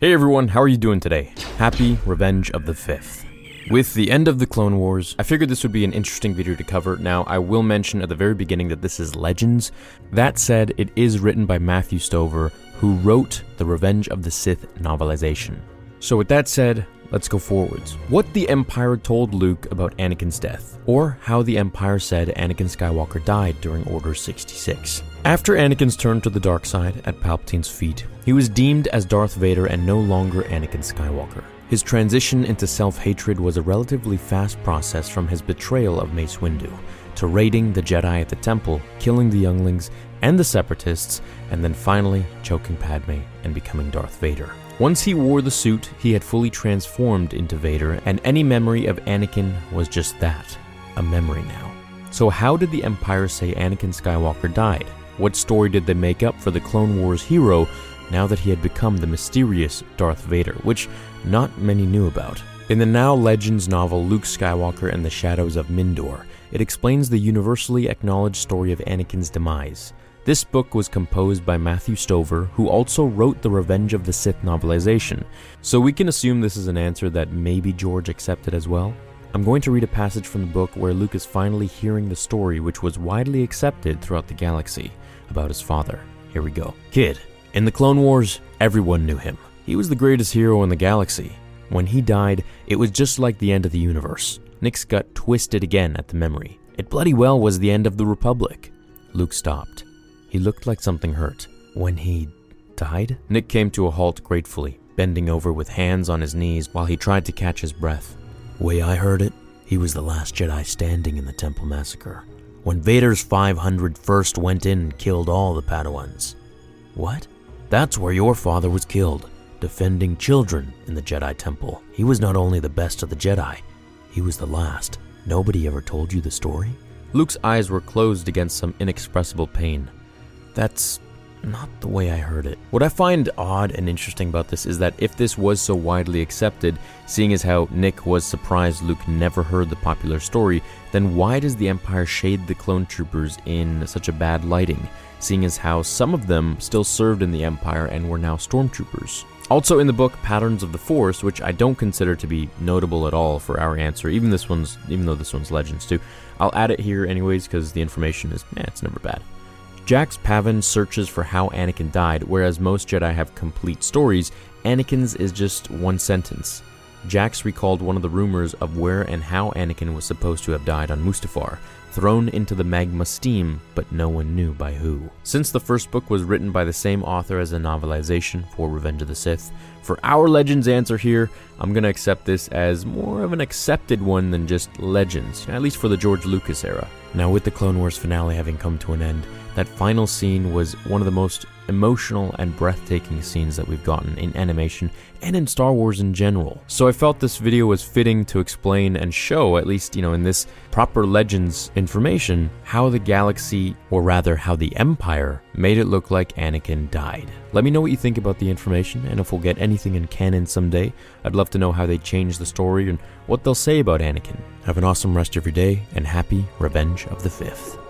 Hey everyone, how are you doing today? Happy Revenge of the Fifth. With the end of the Clone Wars, I figured this would be an interesting video to cover. Now, I will mention at the very beginning that this is Legends. That said, it is written by Matthew Stover, who wrote the Revenge of the Sith novelization. So, with that said, let's go forwards. What the Empire told Luke about Anakin's death, or how the Empire said Anakin Skywalker died during Order 66. After Anakin's turn to the dark side at Palpatine's feet, he was deemed as Darth Vader and no longer Anakin Skywalker. His transition into self hatred was a relatively fast process from his betrayal of Mace Windu to raiding the Jedi at the Temple, killing the younglings and the Separatists, and then finally choking Padme and becoming Darth Vader. Once he wore the suit, he had fully transformed into Vader, and any memory of Anakin was just that a memory now. So, how did the Empire say Anakin Skywalker died? What story did they make up for the Clone Wars hero now that he had become the mysterious Darth Vader, which not many knew about. In the now Legends novel Luke Skywalker and the Shadows of Mindor, it explains the universally acknowledged story of Anakin's demise. This book was composed by Matthew Stover, who also wrote the Revenge of the Sith novelization, so we can assume this is an answer that maybe George accepted as well. I'm going to read a passage from the book where Luke is finally hearing the story which was widely accepted throughout the galaxy about his father. Here we go. Kid, in the Clone Wars, everyone knew him. He was the greatest hero in the galaxy. When he died, it was just like the end of the universe. Nick's gut twisted again at the memory. It bloody well was the end of the Republic. Luke stopped. He looked like something hurt. When he died? Nick came to a halt gratefully, bending over with hands on his knees while he tried to catch his breath. Way I heard it, he was the last Jedi standing in the Temple Massacre. When Vader's 500 first went in and killed all the Padawans. What? That's where your father was killed, defending children in the Jedi Temple. He was not only the best of the Jedi, he was the last. Nobody ever told you the story? Luke's eyes were closed against some inexpressible pain. That's not the way I heard it. What I find odd and interesting about this is that if this was so widely accepted, seeing as how Nick was surprised Luke never heard the popular story, then why does the Empire shade the clone troopers in such a bad lighting? seeing as how some of them still served in the Empire and were now stormtroopers. Also in the book Patterns of the Force, which I don't consider to be notable at all for our answer, even this one's even though this one's Legends too. I'll add it here anyways because the information is eh, it's never bad. Jax Pavan searches for how Anakin died, whereas most Jedi have complete stories, Anakin's is just one sentence. Jax recalled one of the rumors of where and how Anakin was supposed to have died on Mustafar, thrown into the magma steam, but no one knew by who. Since the first book was written by the same author as the novelization for Revenge of the Sith, for our Legends answer here, I'm gonna accept this as more of an accepted one than just Legends, at least for the George Lucas era. Now, with the Clone Wars finale having come to an end, that final scene was one of the most emotional and breathtaking scenes that we've gotten in animation and in Star Wars in general. So I felt this video was fitting to explain and show, at least, you know, in this proper Legends information, how the galaxy, or rather how the Empire, made it look like Anakin died. Let me know what you think about the information and if we'll get anything in canon someday. I'd love to know how they change the story and what they'll say about Anakin. Have an awesome rest of your day and happy Revenge of the Fifth.